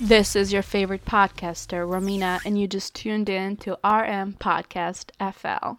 This is your favorite podcaster, Romina, and you just tuned in to RM Podcast FL.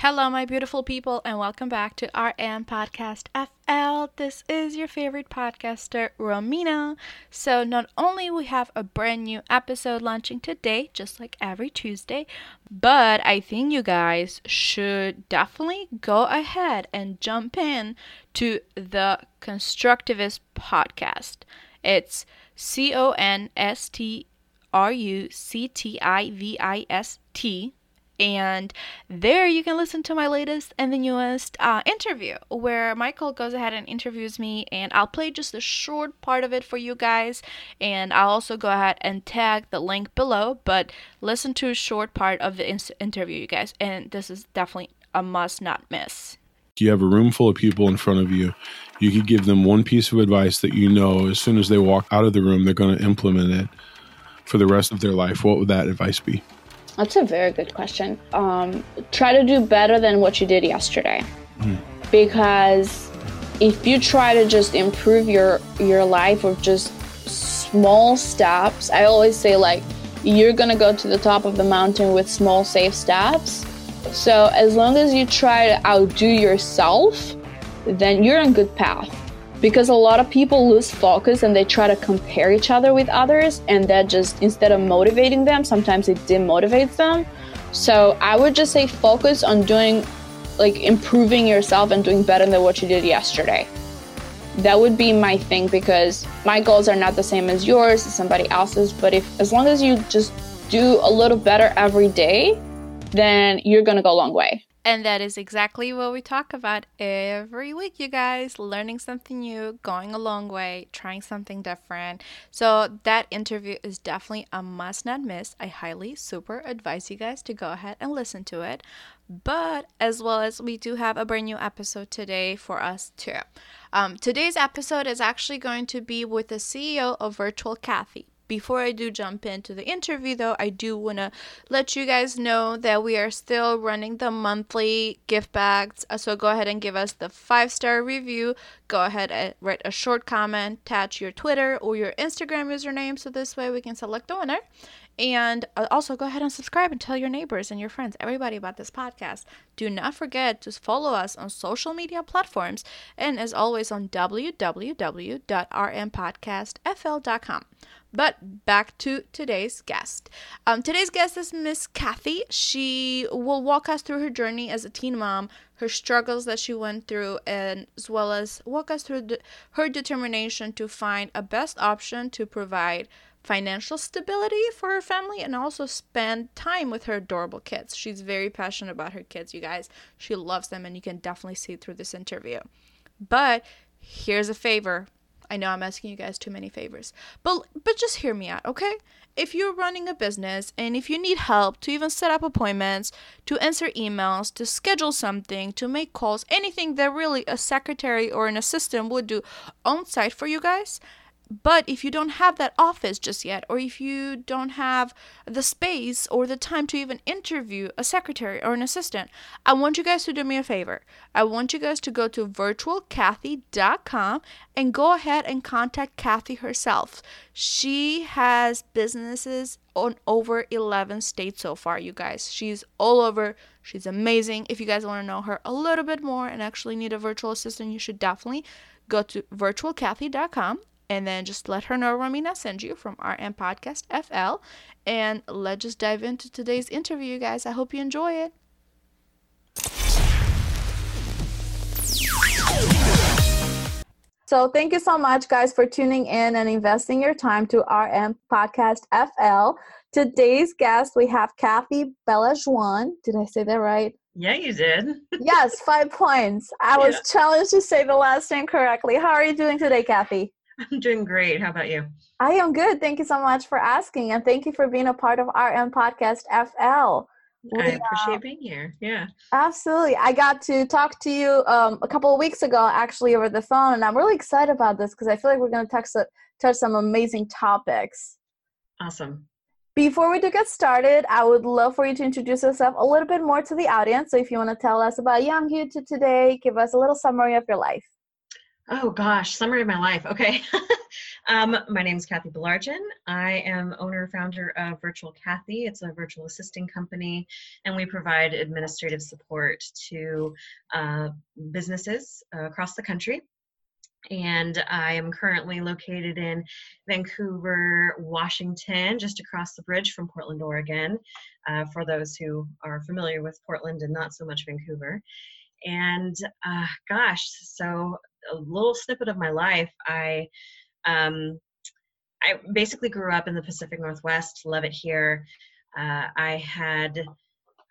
Hello, my beautiful people, and welcome back to RM Podcast FL. This is your favorite podcaster, Romina. So, not only we have a brand new episode launching today, just like every Tuesday, but I think you guys should definitely go ahead and jump in to the Constructivist podcast. It's C O N S T R U C T I V I S T and there you can listen to my latest and the newest uh, interview where Michael goes ahead and interviews me. And I'll play just a short part of it for you guys. And I'll also go ahead and tag the link below. But listen to a short part of the in- interview, you guys. And this is definitely a must not miss. You have a room full of people in front of you. You could give them one piece of advice that you know as soon as they walk out of the room, they're going to implement it for the rest of their life. What would that advice be? That's a very good question. Um, try to do better than what you did yesterday, mm. because if you try to just improve your your life with just small steps, I always say like you're gonna go to the top of the mountain with small safe steps. So as long as you try to outdo yourself, then you're on good path. Because a lot of people lose focus and they try to compare each other with others and that just instead of motivating them sometimes it demotivates them. So i would just say focus on doing like improving yourself and doing better than what you did yesterday. That would be my thing because my goals are not the same as yours as somebody else's but if as long as you just do a little better every day then you're going to go a long way and that is exactly what we talk about every week, you guys. Learning something new, going a long way, trying something different. So, that interview is definitely a must not miss. I highly super advise you guys to go ahead and listen to it. But as well as we do have a brand new episode today for us too. Um, today's episode is actually going to be with the CEO of Virtual Kathy. Before I do jump into the interview, though, I do want to let you guys know that we are still running the monthly gift bags. Uh, so go ahead and give us the five star review. Go ahead and write a short comment, attach your Twitter or your Instagram username so this way we can select the winner. And uh, also go ahead and subscribe and tell your neighbors and your friends, everybody about this podcast. Do not forget to follow us on social media platforms and as always on www.rmpodcastfl.com. But back to today's guest. Um, today's guest is Miss Kathy. She will walk us through her journey as a teen mom, her struggles that she went through, and as well as walk us through de- her determination to find a best option to provide financial stability for her family and also spend time with her adorable kids. She's very passionate about her kids, you guys. She loves them, and you can definitely see through this interview. But here's a favor I know I'm asking you guys too many favors. But but just hear me out, okay? If you're running a business and if you need help to even set up appointments, to answer emails, to schedule something, to make calls, anything that really a secretary or an assistant would do on site for you guys, but if you don't have that office just yet, or if you don't have the space or the time to even interview a secretary or an assistant, I want you guys to do me a favor. I want you guys to go to virtualkathy.com and go ahead and contact Kathy herself. She has businesses on over 11 states so far, you guys. She's all over. She's amazing. If you guys want to know her a little bit more and actually need a virtual assistant, you should definitely go to virtualkathy.com and then just let her know Romina sent you from RM Podcast FL. And let's just dive into today's interview, guys. I hope you enjoy it. So, thank you so much, guys, for tuning in and investing your time to RM Podcast FL. Today's guest, we have Kathy Bellajuan. Did I say that right? Yeah, you did. yes, five points. I was yeah. challenged to say the last name correctly. How are you doing today, Kathy? I'm doing great. How about you? I am good. Thank you so much for asking, and thank you for being a part of RM Podcast FL. We, I appreciate uh, being here. Yeah, absolutely. I got to talk to you um, a couple of weeks ago, actually, over the phone, and I'm really excited about this because I feel like we're going to touch touch some amazing topics. Awesome. Before we do get started, I would love for you to introduce yourself a little bit more to the audience. So, if you want to tell us about Young You today, give us a little summary of your life. Oh gosh, summary of my life. Okay. um, my name is Kathy Belargin. I am owner founder of Virtual Kathy. It's a virtual assisting company, and we provide administrative support to uh, businesses uh, across the country. And I am currently located in Vancouver, Washington, just across the bridge from Portland, Oregon, uh, for those who are familiar with Portland and not so much Vancouver. And uh, gosh, so a little snippet of my life. I um, I basically grew up in the Pacific Northwest. Love it here. Uh, I had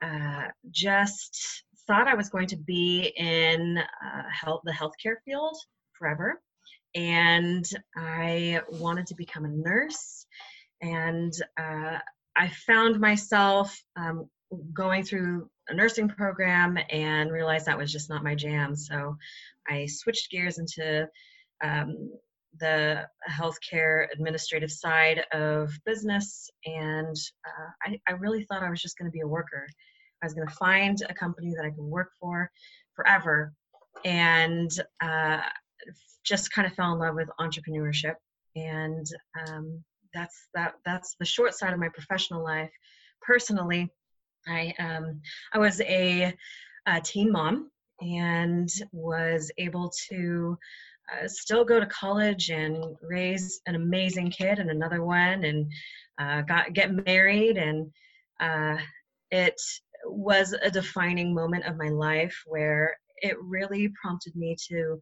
uh, just thought I was going to be in uh, health, the healthcare field forever, and I wanted to become a nurse. And uh, I found myself um, going through a nursing program and realized that was just not my jam. So I switched gears into um, the healthcare administrative side of business, and uh, I, I, really thought I was just going to be a worker. I was going to find a company that I could work for forever, and uh, just kind of fell in love with entrepreneurship. And um, that's that. That's the short side of my professional life. Personally, I um, I was a, a teen mom and was able to uh, still go to college and raise an amazing kid and another one and uh, got get married and uh, it was a defining moment of my life where it really prompted me to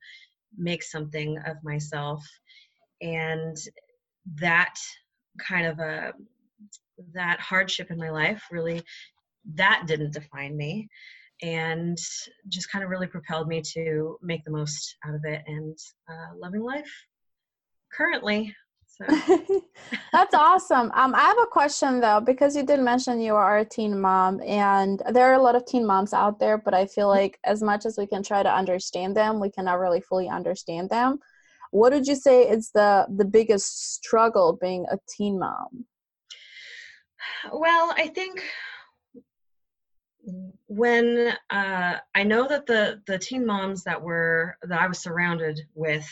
make something of myself. And that kind of a that hardship in my life really that didn't define me and just kind of really propelled me to make the most out of it and uh, loving life currently. So. That's awesome. Um, I have a question though, because you did mention you are a teen mom, and there are a lot of teen moms out there, but I feel mm-hmm. like as much as we can try to understand them, we cannot really fully understand them. What would you say is the the biggest struggle being a teen mom? Well, I think when uh, I know that the the teen moms that were that I was surrounded with,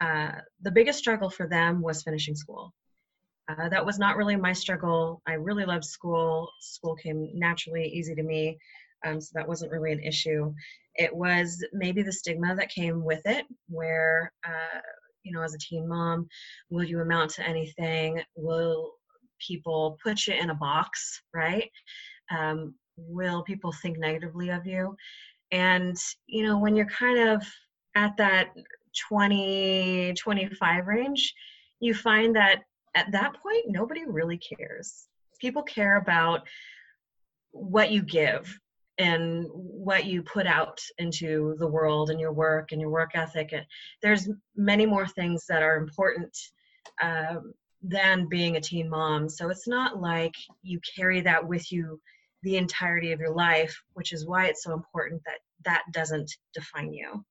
uh, the biggest struggle for them was finishing school. Uh, that was not really my struggle. I really loved school. School came naturally easy to me, um, so that wasn't really an issue. It was maybe the stigma that came with it, where uh, you know, as a teen mom, will you amount to anything? Will people put you in a box, right? Um, will people think negatively of you? And you know when you're kind of at that 20 25 range you find that at that point nobody really cares. People care about what you give and what you put out into the world and your work and your work ethic. And there's many more things that are important um, than being a teen mom. So it's not like you carry that with you the entirety of your life, which is why it's so important that that doesn't define you.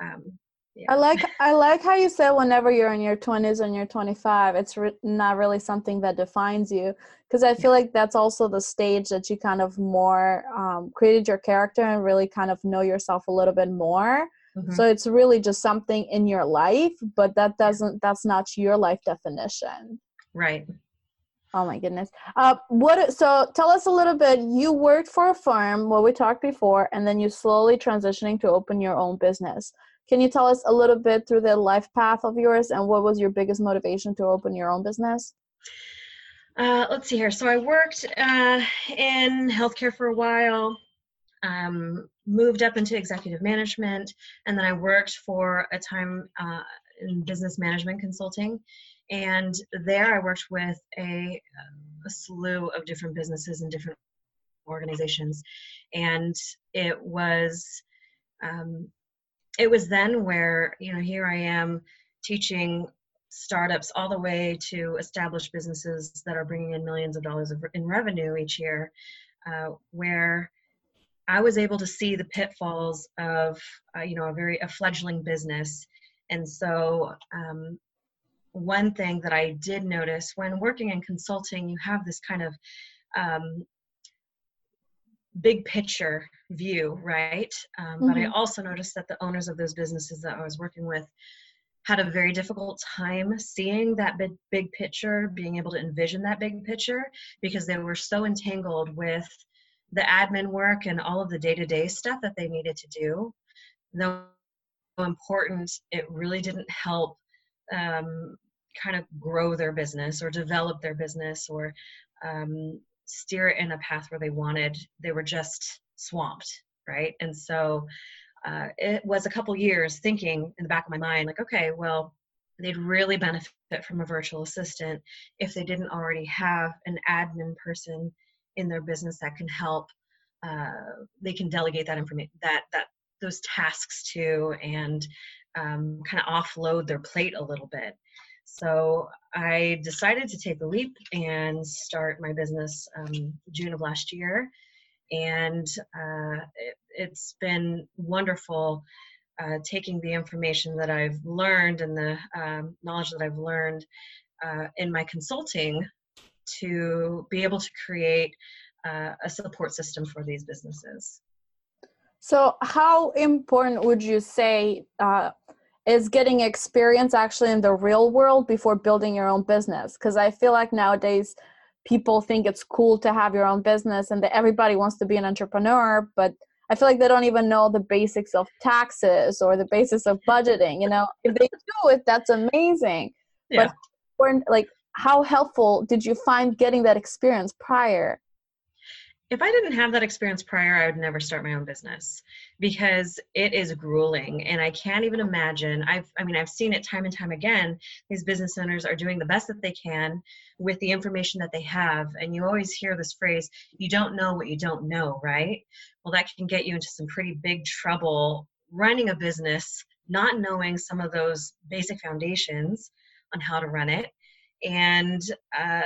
Um, yeah. I like I like how you said whenever you're in your 20s and you're 25, it's re- not really something that defines you because I feel like that's also the stage that you kind of more um, created your character and really kind of know yourself a little bit more. Mm-hmm. So it's really just something in your life, but that doesn't that's not your life definition. Right. Oh my goodness. Uh, what? So tell us a little bit. You worked for a firm, what we talked before, and then you slowly transitioning to open your own business. Can you tell us a little bit through the life path of yours, and what was your biggest motivation to open your own business? Uh, let's see here. So I worked uh, in healthcare for a while. Um, moved up into executive management, and then I worked for a time uh, in business management consulting and there I worked with a, a slew of different businesses and different organizations. And it was, um, it was then where, you know, here I am teaching startups all the way to established businesses that are bringing in millions of dollars of, in revenue each year, uh, where I was able to see the pitfalls of, uh, you know, a very a fledgling business. And so um, one thing that I did notice when working in consulting, you have this kind of um, big picture view, right? Um, mm-hmm. But I mm-hmm. also noticed that the owners of those businesses that I was working with had a very difficult time seeing that big, big picture, being able to envision that big picture because they were so entangled with the admin work and all of the day to day stuff that they needed to do. Though important, it really didn't help um, kind of grow their business or develop their business or um, steer it in a path where they wanted. They were just swamped, right? And so uh, it was a couple years thinking in the back of my mind, like, okay, well, they'd really benefit from a virtual assistant if they didn't already have an admin person in their business that can help. Uh, they can delegate that information, that that those tasks to, and um, kind of offload their plate a little bit. So I decided to take the leap and start my business um, June of last year and uh, it, has been wonderful uh, taking the information that I've learned and the um, knowledge that I've learned uh, in my consulting to be able to create uh, a support system for these businesses. So, how important would you say uh, is getting experience actually in the real world before building your own business? Because I feel like nowadays people think it's cool to have your own business and that everybody wants to be an entrepreneur but i feel like they don't even know the basics of taxes or the basics of budgeting you know if they do it that's amazing yeah. but like how helpful did you find getting that experience prior if I didn't have that experience prior, I would never start my own business because it is grueling and I can't even imagine. I've, I mean, I've seen it time and time again. These business owners are doing the best that they can with the information that they have. And you always hear this phrase, you don't know what you don't know, right? Well, that can get you into some pretty big trouble running a business, not knowing some of those basic foundations on how to run it. And uh,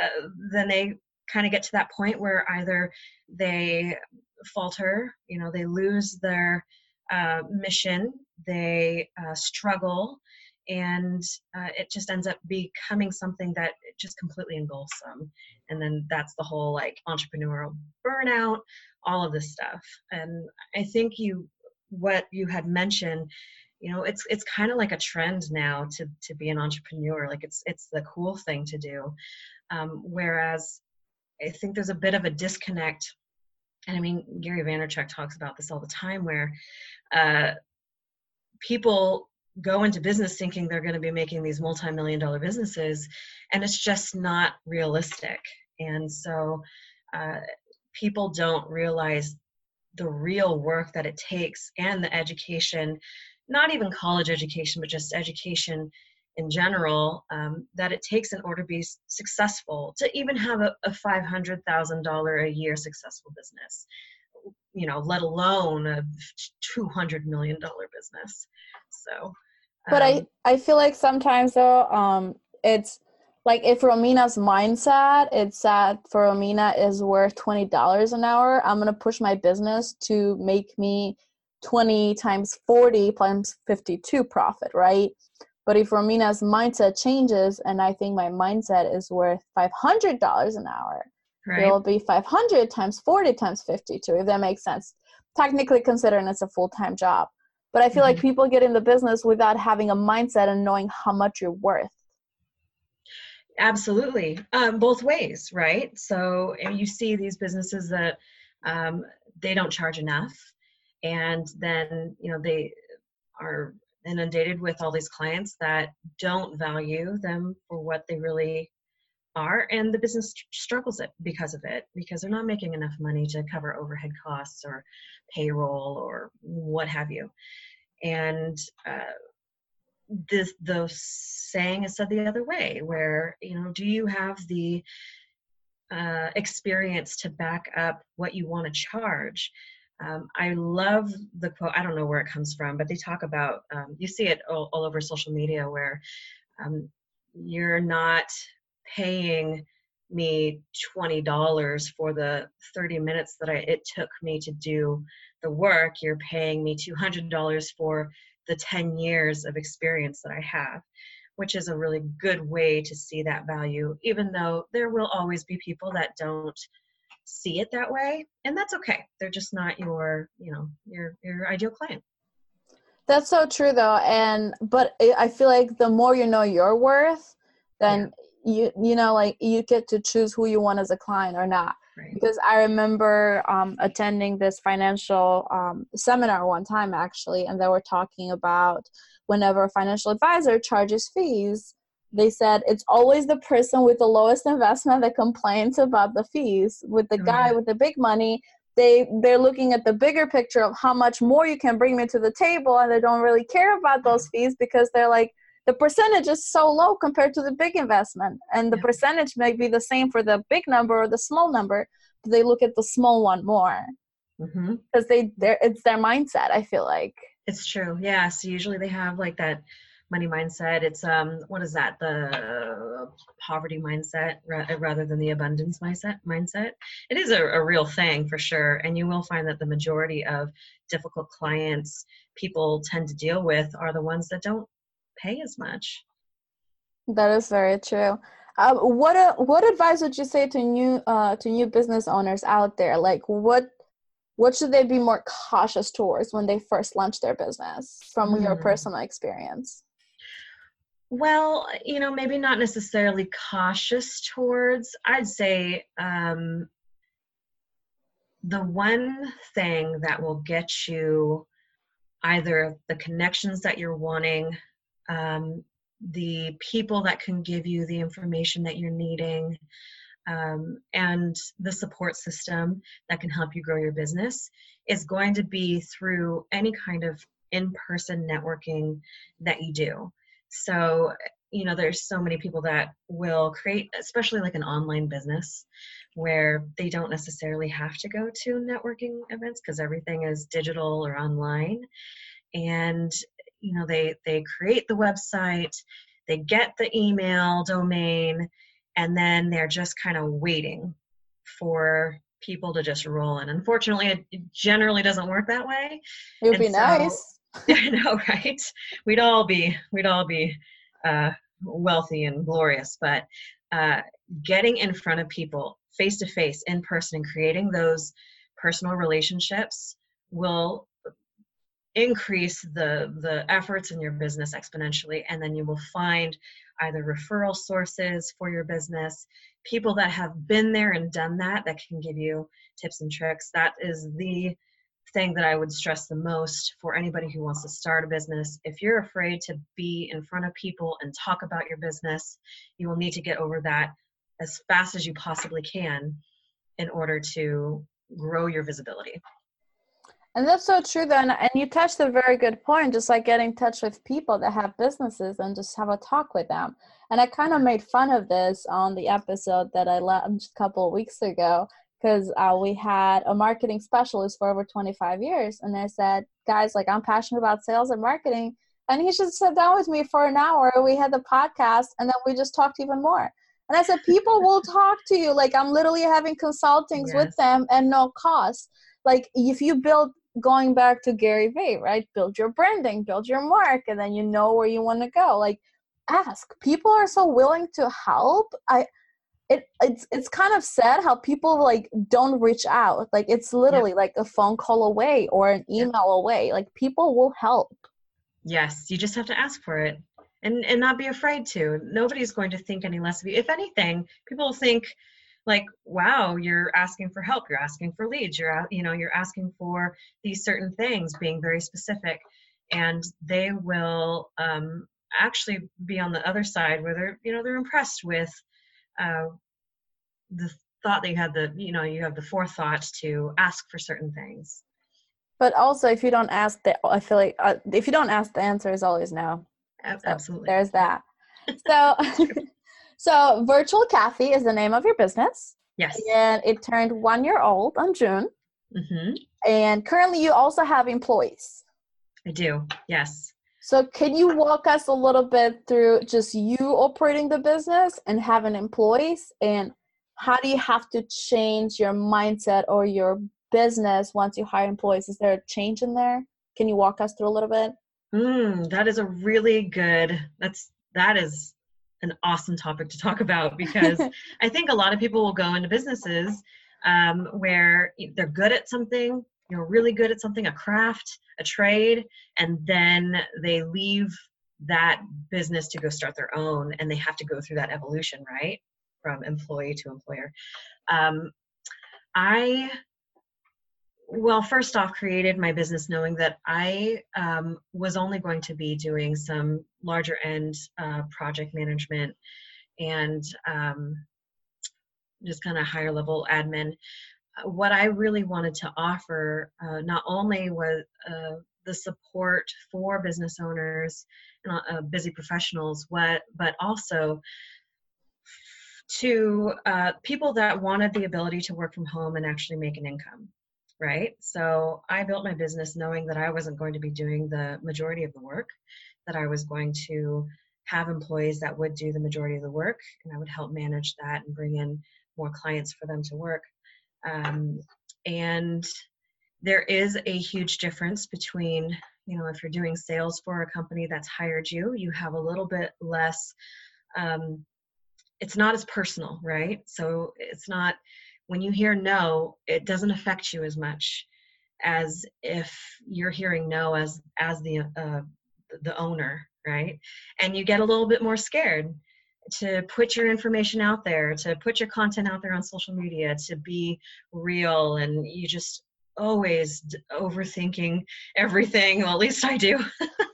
then they kind of get to that point where either they falter, you know, they lose their uh, mission, they uh, struggle, and uh, it just ends up becoming something that just completely engulfs them. And then that's the whole like entrepreneurial burnout, all of this stuff. And I think you, what you had mentioned, you know, it's it's kind of like a trend now to to be an entrepreneur. Like it's it's the cool thing to do. Um, whereas I think there's a bit of a disconnect. And I mean, Gary Vaynerchuk talks about this all the time where uh, people go into business thinking they're going to be making these multi-million dollar businesses and it's just not realistic and so uh, people don't realize the real work that it takes and the education not even college education but just education in general um, that it takes in order to be successful to even have a, a $500000 a year successful business you know let alone a $200 million business. So um, but i um, i feel like sometimes though um it's like if romina's mindset it's that for romina is worth $20 an hour i'm gonna push my business to make me 20 times 40 times 52 profit right but if Romina's mindset changes and I think my mindset is worth $500 an hour, right. it will be 500 times 40 times 52, if that makes sense. Technically considering it's a full time job. But I feel mm-hmm. like people get in the business without having a mindset and knowing how much you're worth. Absolutely. Um, both ways, right? So you see these businesses that um, they don't charge enough and then you know they are inundated with all these clients that don't value them for what they really are and the business struggles it because of it because they're not making enough money to cover overhead costs or payroll or what have you. And uh, this the saying is said the other way where you know do you have the uh, experience to back up what you want to charge um, I love the quote. I don't know where it comes from, but they talk about um, you see it all, all over social media where um, you're not paying me twenty dollars for the thirty minutes that I, it took me to do the work. You're paying me two hundred dollars for the ten years of experience that I have, which is a really good way to see that value. Even though there will always be people that don't see it that way and that's okay they're just not your you know your your ideal client that's so true though and but i feel like the more you know your worth then yeah. you you know like you get to choose who you want as a client or not right. because i remember um, attending this financial um, seminar one time actually and they were talking about whenever a financial advisor charges fees they said it's always the person with the lowest investment that complains about the fees. With the guy with the big money they they're looking at the bigger picture of how much more you can bring me to the table and they don't really care about those fees because they're like the percentage is so low compared to the big investment and the percentage may be the same for the big number or the small number but they look at the small one more. Because mm-hmm. they they it's their mindset i feel like. It's true. Yeah so usually they have like that money mindset. It's um what is that? The poverty mindset rather than the abundance mindset mindset. It is a, a real thing for sure and you will find that the majority of difficult clients people tend to deal with are the ones that don't pay as much. That is very true. Uh, what uh, what advice would you say to new uh, to new business owners out there? Like what what should they be more cautious towards when they first launch their business from mm. your hmm. personal experience well, you know, maybe not necessarily cautious towards. I'd say um, the one thing that will get you either the connections that you're wanting, um, the people that can give you the information that you're needing, um, and the support system that can help you grow your business is going to be through any kind of in person networking that you do so you know there's so many people that will create especially like an online business where they don't necessarily have to go to networking events because everything is digital or online. And you know they they create the website they get the email domain and then they're just kind of waiting for people to just roll in. Unfortunately it generally doesn't work that way. It would be so, nice I know, right? We'd all be we'd all be uh, wealthy and glorious, but uh, getting in front of people face to face, in person, and creating those personal relationships will increase the the efforts in your business exponentially and then you will find either referral sources for your business people that have been there and done that that can give you tips and tricks that is the thing that I would stress the most for anybody who wants to start a business. If you're afraid to be in front of people and talk about your business, you will need to get over that as fast as you possibly can in order to grow your visibility. And that's so true then. And you touched a very good point, just like getting in touch with people that have businesses and just have a talk with them. And I kind of made fun of this on the episode that I launched a couple of weeks ago because uh, we had a marketing specialist for over 25 years and i said guys like i'm passionate about sales and marketing and he just sat down with me for an hour we had the podcast and then we just talked even more. And i said people will talk to you like i'm literally having consultings yes. with them and no cost. Like if you build going back to gary vee right build your branding build your mark and then you know where you want to go like ask. People are so willing to help. I it it's it's kind of sad how people like don't reach out. Like it's literally yeah. like a phone call away or an email yeah. away. Like people will help. Yes you just have to ask for it and and not be afraid to. Nobody's going to think any less of you. If anything people will think like wow you're asking for help. You're asking for leads. You're you know you're asking for these certain things being very specific. And they will um, actually be on the other side where they're you know they're impressed with uh, the thought that you have the you know you have the forethought to ask for certain things. But also if you don't ask the i feel like uh, if you don't ask the answer is always no. Absolutely so there's that. So so virtual kathy is the name of your business. Yes. And it turned one year old on june. Mm-hmm. and currently you also have employees. I do. Yes so, can you walk us a little bit through just you operating the business and having employees, and how do you have to change your mindset or your business once you hire employees? Is there a change in there? Can you walk us through a little bit? Mm, that is a really good. That's that is an awesome topic to talk about because I think a lot of people will go into businesses um, where they're good at something, you know, really good at something, a craft, a trade, and then they leave that business to go start their own and they have to go through that evolution, right? From employee to employer. Um, I well first off created my business knowing that i um, was only going to be doing some larger end uh, project management and um, just kind of higher level admin what i really wanted to offer uh, not only was uh, the support for business owners and uh, busy professionals what but also to uh, people that wanted the ability to work from home and actually make an income right? So I built my business knowing that I wasn't going to be doing the majority of the work, that I was going to have employees that would do the majority of the work, and I would help manage that and bring in more clients for them to work. Um, and there is a huge difference between, you know, if you're doing sales for a company that's hired you, you have a little bit less. Um, it's not as personal, right? So it's not when you hear no, it doesn't affect you as much as if you're hearing no as as the uh, the owner, right? And you get a little bit more scared to put your information out there, to put your content out there on social media, to be real, and you just always overthinking everything. Well, at least I do,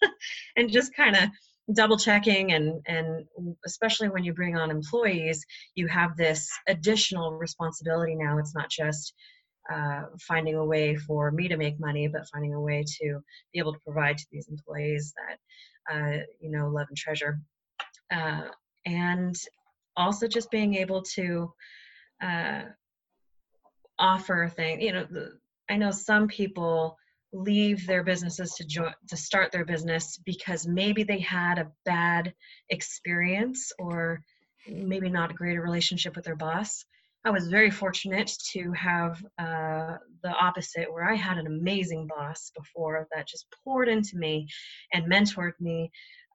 and just kind of double checking and and especially when you bring on employees you have this additional responsibility now. It's not just uh, finding a way for me to make money but finding a way to be able to provide to these employees that uh, you know love and treasure. Uh, and also just being able to uh, offer things you know i know some people leave their businesses to join to start their business because maybe they had a bad experience or maybe not a great relationship with their boss. I was very fortunate to have uh, the opposite where i had an amazing boss before that just poured into me and mentored me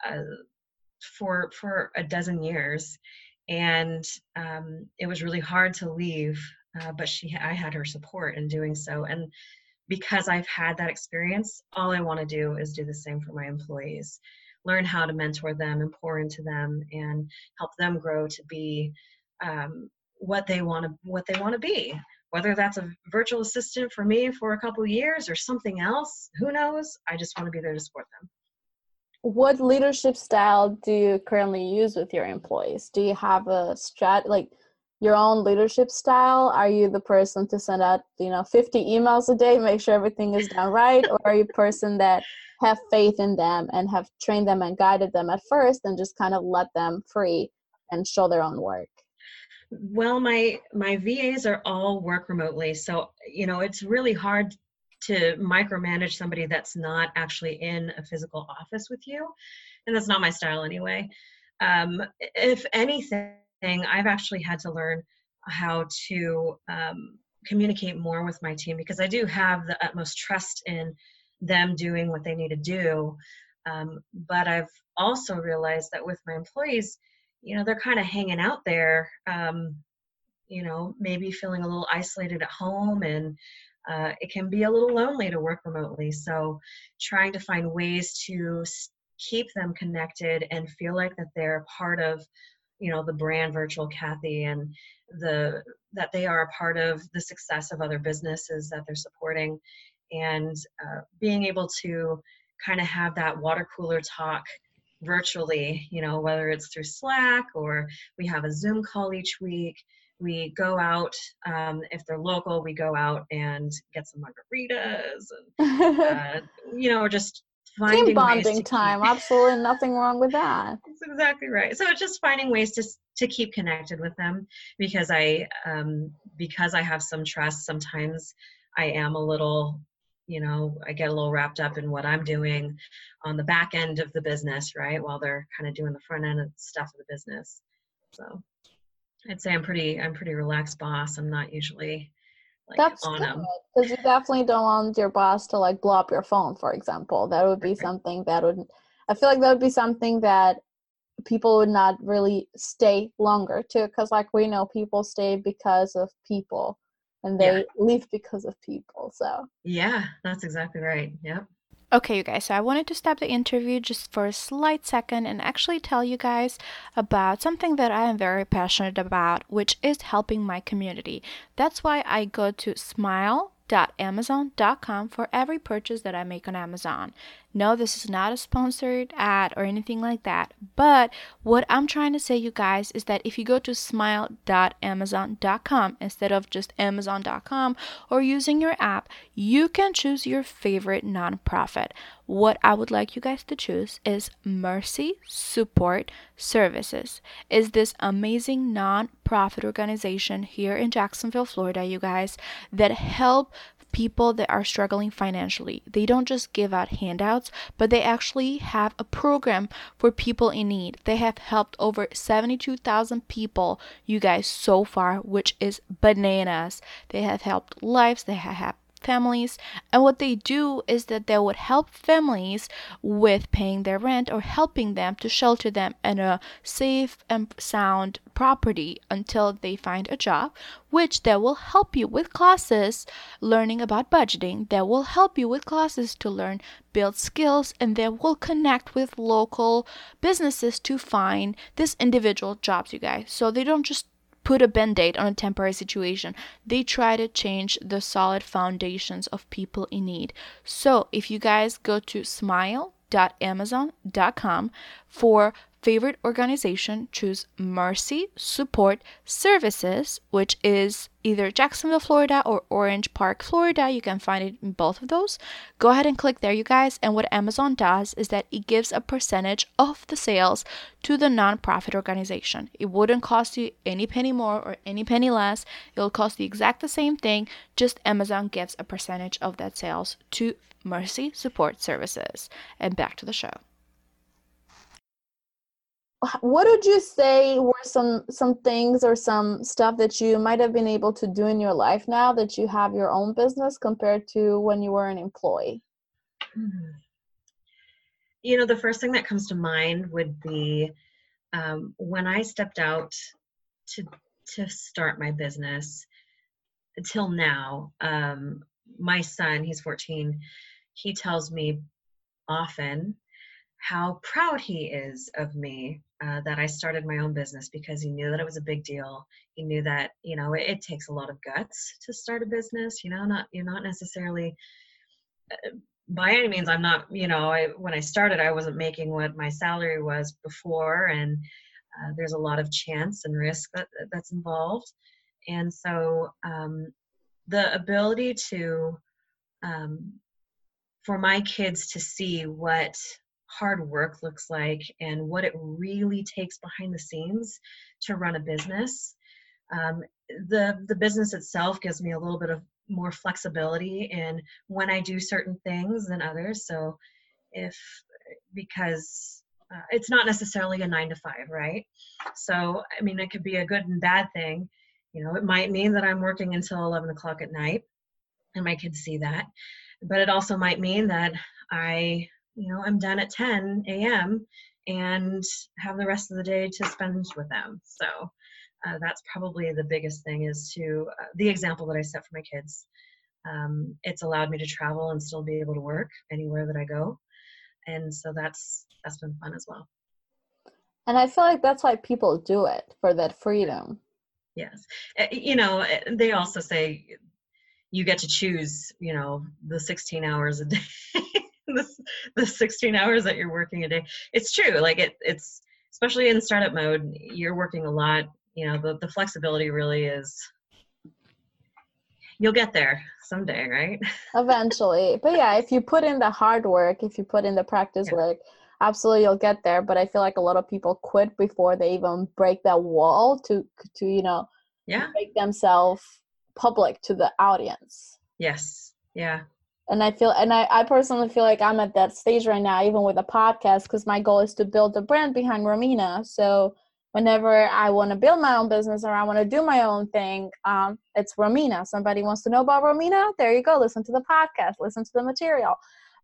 uh, for for a dozen years and um, it was really hard to leave uh, but she i had her support in doing so and because I've had that experience, all I want to do is do the same for my employees. Learn how to mentor them and pour into them and help them grow to be um, what they want to what they want to be. Whether that's a virtual assistant for me for a couple years or something else, who knows? I just want to be there to support them. What leadership style do you currently use with your employees? Do you have a strat like your own leadership style? Are you the person to send out, you know, 50 emails a day, make sure everything is done right? or are you a person that have faith in them and have trained them and guided them at first and just kind of let them free and show their own work? Well, my my VAs are all work remotely, so you know it's really hard to micromanage somebody that's not actually in a physical office with you, and that's not my style anyway. Um, if anything, I've actually had to learn how to um, communicate more with my team because I do have the utmost trust in them doing what they need to do. Um, but I've also realized that with my employees, you know, they're kind of hanging out there, um, you know, maybe feeling a little isolated at home and uh, it can be a little lonely to work remotely. So trying to find ways to keep them connected and feel like that they're part of you know the brand virtual kathy and the that they are a part of the success of other businesses that they're supporting and uh, being able to kind of have that water cooler talk virtually you know whether it's through slack or we have a zoom call each week we go out um, if they're local we go out and get some margaritas and uh, you know just finding team bonding time. Keep... Absolutely nothing wrong with that. That's exactly right. So it's just finding ways to to keep connected with them because I um because I have some trust. Sometimes I am a little you know i get a little wrapped up in what i'm doing on the back end of the business right while they're kind of doing the front end of stuff of the business so i'd say i'm pretty i'm pretty relaxed boss i'm not usually like That's on them. Because you definitely don't want your boss to like blow up your phone, for example. That would be something that would I feel like that would be something that people would not really stay longer to because like we know people stay because of people and they yeah. leave because of people. So yeah, that's exactly right. Yep. Okay, you guys, so I wanted to stop the interview just for a slight second and actually tell you guys about something that I am very passionate about, which is helping my community. That's why I go to smile Amazon.com for every purchase that I make on Amazon. No, this is not a sponsored ad or anything like that. But what I'm trying to say, you guys, is that if you go to smile.amazon.com instead of just amazon.com or using your app, you can choose your favorite nonprofit. What I would like you guys to choose is Mercy Support Services. Is this amazing non-profit organization here in Jacksonville, Florida, you guys, that help people that are struggling financially. They don't just give out handouts, but they actually have a program for people in need. They have helped over 72,000 people, you guys, so far, which is bananas. They have helped lives, they have families. And what they do is that they would help families with paying their rent or helping them to shelter them in a safe and sound property until they find a job, which they will help you with classes learning about budgeting. They will help you with classes to learn build skills and they will connect with local businesses to find this individual jobs you guys. So they don't just put a band aid on a temporary situation. They try to change the solid foundations of people in need. So if you guys go to smile.amazon.com for favorite organization, choose Mercy Support Services, which is either Jacksonville, Florida or Orange Park, Florida. You can find it in both of those. Go ahead and click there, you guys. And what Amazon does is that it gives a percentage of the sales to the nonprofit organization. It wouldn't cost you any penny more or any penny less. It'll cost the exact the same thing, just Amazon gives a percentage of that sales to Mercy Support Services. And back to the show what would you say were some some things or some stuff that you might have been able to do in your life now that you have your own business compared to when you were an employee hmm. you know the first thing that comes to mind would be um, when i stepped out to to start my business until now um, my son he's 14 he tells me often how proud he is of me uh, that I started my own business because he knew that it was a big deal. He knew that you know it, it takes a lot of guts to start a business. You know, not you're not necessarily uh, by any means. I'm not. You know, I when I started, I wasn't making what my salary was before, and uh, there's a lot of chance and risk that that's involved. And so um, the ability to um, for my kids to see what hard work looks like and what it really takes behind the scenes to run a business. Um, the the business itself gives me a little bit of more flexibility in when I do certain things than others. So if because uh, it's not necessarily a nine to five, right? So I mean, it could be a good and bad thing. You know, it might mean that I'm working until 11 o'clock at night, and my kids see that. But it also might mean that I you know i'm done at 10 a.m and have the rest of the day to spend with them. So uh, that's probably the biggest thing is to uh, the example that i set for my kids. Um, it's allowed me to travel and still be able to work anywhere that i go. And so that's that's been fun as well. And i feel like that's why people do it for that freedom. Yes. Eh, you know eh, they also say you get to choose you know the 16 hours a day the, the 16 hours that you're working a day. It's true like it it's especially in startup mode you're working a lot you know the, the flexibility really is you'll get there someday right? Eventually but yeah if you put in the hard work if you put in the practice yeah. work absolutely you'll get there but i feel like a lot of people quit before they even break that wall to to you know yeah. make themselves public to the audience. Yes yeah and i feel and I, I personally feel like i'm at that stage right now even with a podcast because my goal is to build the brand behind romina. So whenever i want to build my own business or i want to do my own thing um, it's romina. Somebody wants to know about romina there you go. Listen to the podcast listen to the material.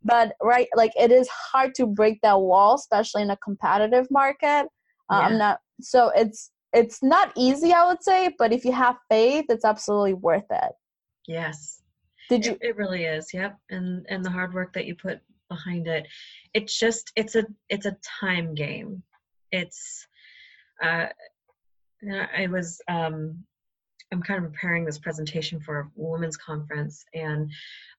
But right like it is hard to break that wall especially in a competitive market. Uh, yeah. i'm not so it's it's not easy i would say but if you have faith it's absolutely worth it. Yes. Did you? It, it really is. Yep. And and the hard work that you put behind it. It's just it's a it's a time game. It's uh I was um I'm kind of preparing this presentation for a women's conference and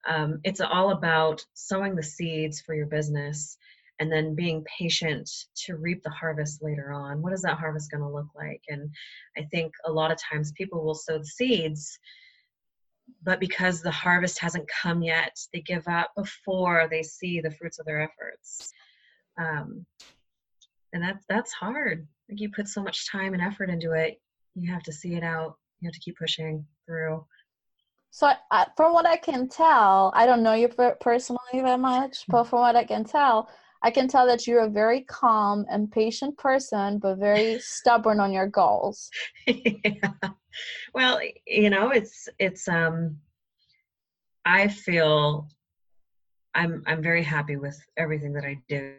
um, it's all about sowing the seeds for your business and then being patient to reap the harvest later on. What is that harvest going to look like? And I think a lot of times people will sow the seeds, but because the harvest hasn't come yet, they give up before they see the fruits of their efforts. Um, and that's that's hard. Like you put so much time and effort into it, you have to see it out. You have to keep pushing through. So, uh, from what I can tell, I don't know you personally very much, but from what I can tell, I can tell that you're a very calm and patient person, but very stubborn on your goals. yeah. Well, you know, it's it's um I feel I'm I'm very happy with everything that I do.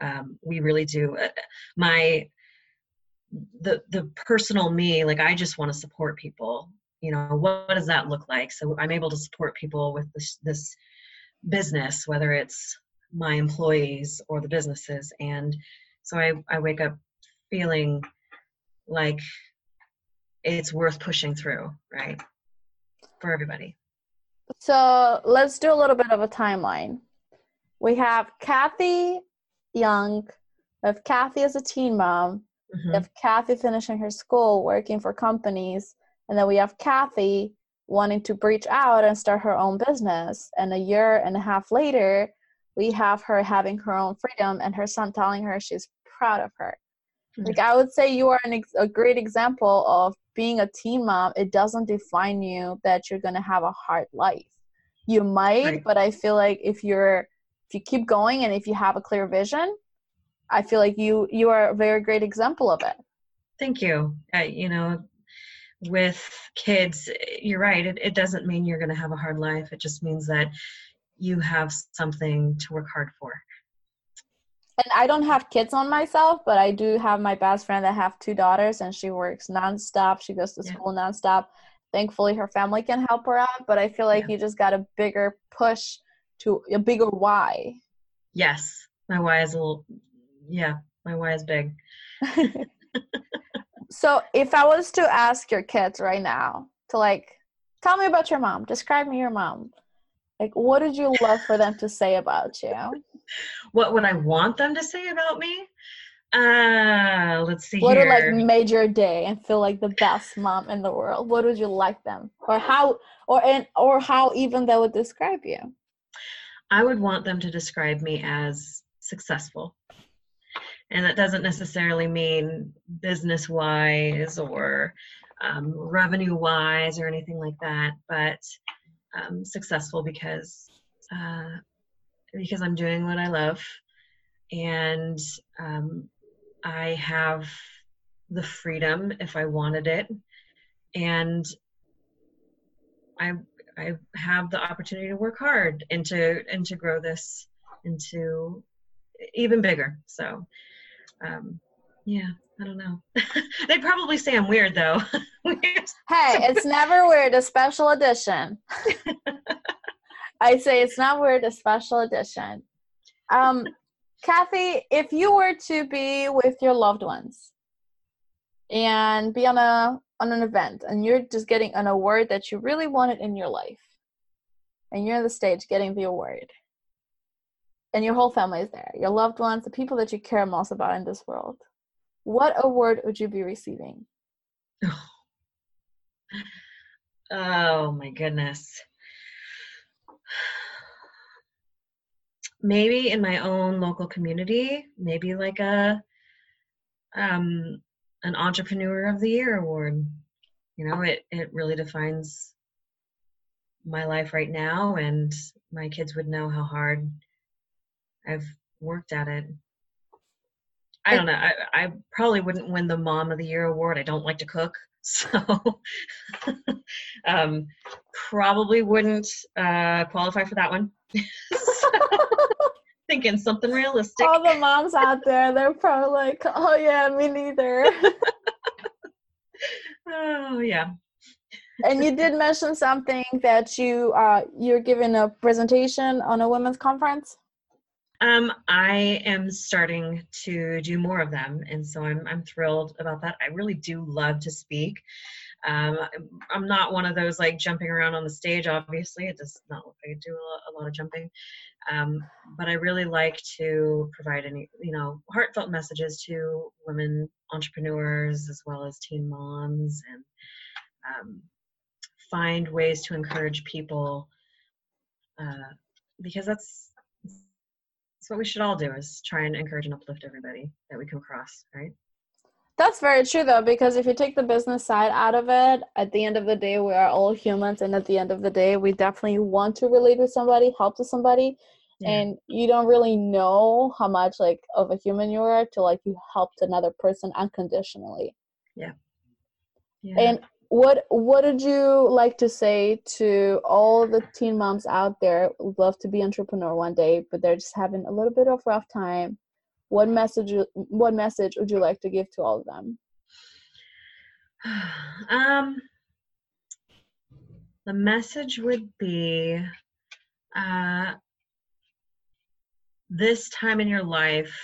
Um, we really do. Uh, my the the personal me, like I just want to support people. You know, what, what does that look like? So I'm able to support people with this this business, whether it's my employees or the businesses and so I, I wake up feeling like it's worth pushing through right for everybody so let's do a little bit of a timeline we have kathy young we have kathy as a teen mom mm-hmm. we have kathy finishing her school working for companies and then we have kathy wanting to breach out and start her own business and a year and a half later we have her having her own freedom and her son telling her she's proud of her. Like i would say you are an ex- a great example of being a teen mom. It doesn't define you that you're going to have a hard life. You might right. but i feel like if you're if you keep going and if you have a clear vision i feel like you you are a very great example of it. Thank you. Uh, you know with kids you're right. It, it doesn't mean you're going to have a hard life. It just means that you have something to work hard for and I don't have kids on myself, but I do have my best friend that have two daughters, and she works nonstop. She goes to yeah. school nonstop. Thankfully, her family can help her out, but I feel like yeah. you just got a bigger push to a bigger why. Yes, my why is a little. Yeah, my why is big. so, if I was to ask your kids right now to like, tell me about your mom, describe me your mom, like, what would you love for them to say about you? What would I want them to say about me? Uh, let's see. What here. would like made your day and feel like the best mom in the world? What would you like them, or how, or and or how even they would describe you? I would want them to describe me as successful, and that doesn't necessarily mean business wise or um, revenue wise or anything like that, but um, successful because uh, because I'm doing what I love, and um, I have the freedom if I wanted it, and I I have the opportunity to work hard and to and to grow this into even bigger. So, um, yeah, I don't know. They'd probably say I'm weird though. hey, it's never weird. A special edition. I say it's not weird. A special edition. Um, Kathy, if you were to be with your loved ones and be on a on an event, and you're just getting an award that you really wanted in your life, and you're on the stage getting the award, and your whole family is there, your loved ones, the people that you care most about in this world, what award would you be receiving? Oh my goodness. Maybe in my own local community, maybe like a um an entrepreneur of the year award. You know, it it really defines my life right now and my kids would know how hard I've worked at it. I don't know. I, I probably wouldn't win the Mom of the Year award. I don't like to cook, so um, probably wouldn't uh, qualify for that one. so, thinking something realistic. All the moms out there, they're probably like, "Oh yeah, me neither." oh yeah. and you did mention something that you uh, you're giving a presentation on a women's conference. Um, I am starting to do more of them, and so I'm I'm thrilled about that. I really do love to speak. Um, I'm not one of those like jumping around on the stage. Obviously, it does not look like I do a lot, of jumping. Um, but I really like to provide any you know heartfelt messages to women entrepreneurs as well as teen moms and um, find ways to encourage people uh, because that's that's what we should all do is try and encourage and uplift everybody that we come across right that's very true though because if you take the business side out of it at the end of the day we are all humans and at the end of the day we definitely want to relate with somebody help to somebody yeah. and you don't really know how much like of a human you are till like you helped another person unconditionally yeah, yeah. and what what did you like to say to all the teen moms out there? Who love to be entrepreneur one day but they're just having a little bit of rough time. What message what message would you like to give to all of them? Um the message would be uh this time in your life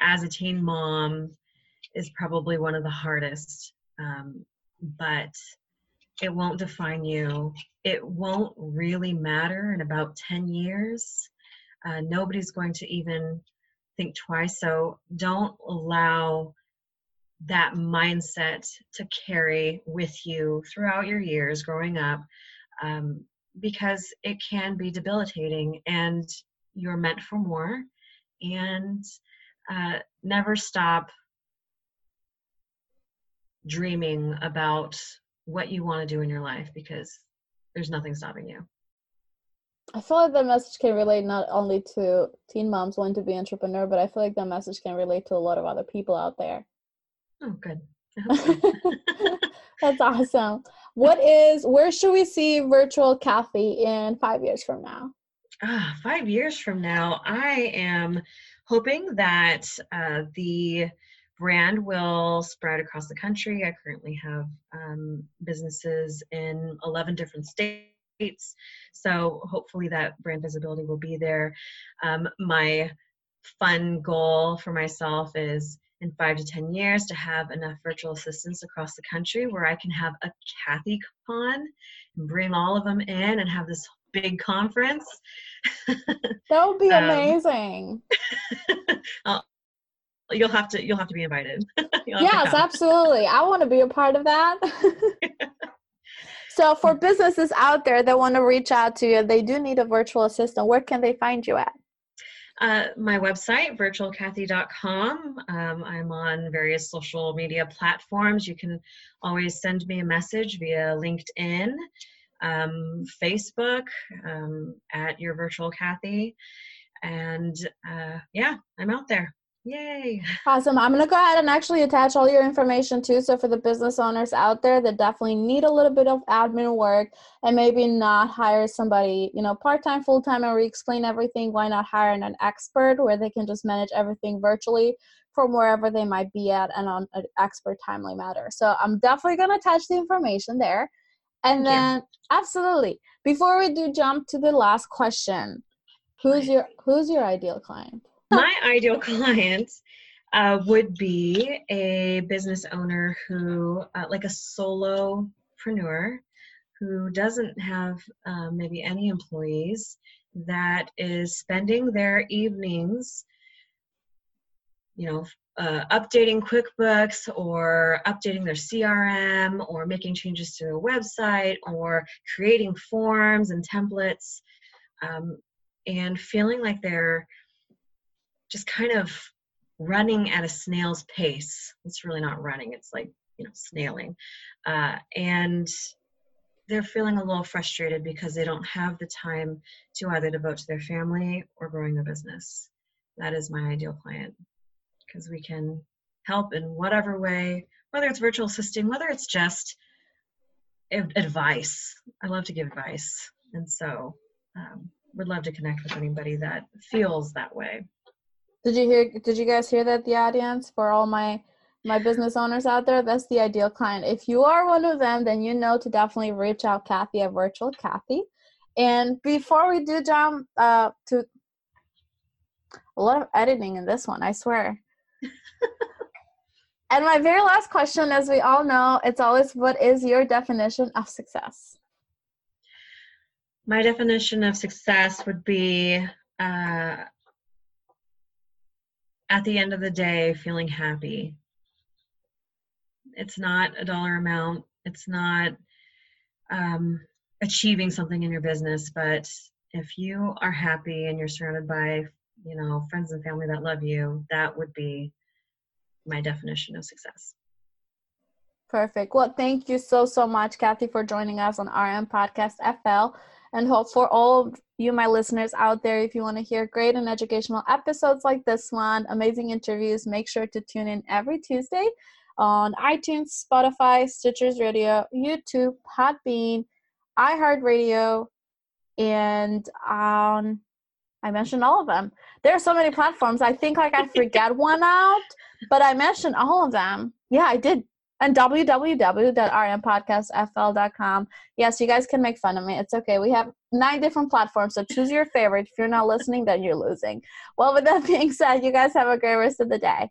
as a teen mom is probably one of the hardest um, but it won't define you. It won't really matter in about 10 years. Uh, nobody's going to even think twice. So don't allow that mindset to carry with you throughout your years growing up um, because it can be debilitating and you're meant for more. And uh, never stop dreaming about what you want to do in your life because there's nothing stopping you. I feel like that message can relate not only to teen moms wanting to be entrepreneur, but I feel like that message can relate to a lot of other people out there. Oh, good. That's awesome. What is where should we see virtual Kathy in five years from now? Ah, five years from now, I am hoping that uh, the brand will spread across the country. I currently have um, businesses in 11 different states. So hopefully that brand visibility will be there. Um, my fun goal for myself is in five to 10 years to have enough virtual assistants across the country where I can have a Kathy Con and bring all of them in and have this big conference. that would be um, amazing. I'll, you'll have to you'll have to be invited. Yes absolutely. I want to be a part of that. So for businesses out there that want to reach out to you they do need a virtual assistant where can they find you at? Uh, my website virtualkathy.com um, i'm on various social media platforms. You can always send me a message via linkedin um, facebook um, at your virtual kathy and uh, yeah i'm out there Yay. Awesome. I'm going to go ahead and actually attach all your information too. So, for the business owners out there that definitely need a little bit of admin work and maybe not hire somebody, you know, part time, full time, and re explain everything, why not hire an expert where they can just manage everything virtually from wherever they might be at and on an expert timely matter. So, I'm definitely going to attach the information there. And Thank then, you. absolutely, before we do jump to the last question, who's your who's your ideal client? My ideal client uh, would be a business owner who, uh, like a solopreneur, who doesn't have uh, maybe any employees, that is spending their evenings, you know, uh, updating QuickBooks or updating their CRM or making changes to their website or creating forms and templates um, and feeling like they're just kind of running at a snail's pace. It's really not running, it's like, you know, snailing. Uh, and they're feeling a little frustrated because they don't have the time to either devote to their family or growing their business. That is my ideal client because we can help in whatever way, whether it's virtual assisting, whether it's just advice. I love to give advice. And so um, would love to connect with anybody that feels that way. Did you hear? Did you guys hear that? The audience for all my my business owners out there, that's the ideal client. If you are one of them, then you know to definitely reach out Kathy at Virtual Kathy. And before we do jump uh, to a lot of editing in this one, I swear. and my very last question, as we all know, it's always what is your definition of success? My definition of success would be uh, at the end of the day, feeling happy. It's not a dollar amount, it's not um, achieving something in your business, but if you are happy and you're surrounded by, you know, friends and family that love you, that would be my definition of success. Perfect. Well, thank you so, so much, Kathy, for joining us on RM Podcast FL. And hope for all of you, my listeners out there, if you want to hear great and educational episodes like this one, amazing interviews, make sure to tune in every Tuesday on iTunes, Spotify, Stitchers Radio, YouTube, Podbean, iHeartRadio, and I mentioned all of them. There are so many platforms. I think like I forget one out, but I mentioned all of them. Yeah, I did and www.rmpodcastfl.com. Yes, you guys can make fun of me. It's okay. We have nine different platforms, so choose your favorite. If you're not listening, then you're losing. Well, with that being said, you guys have a great rest of the day.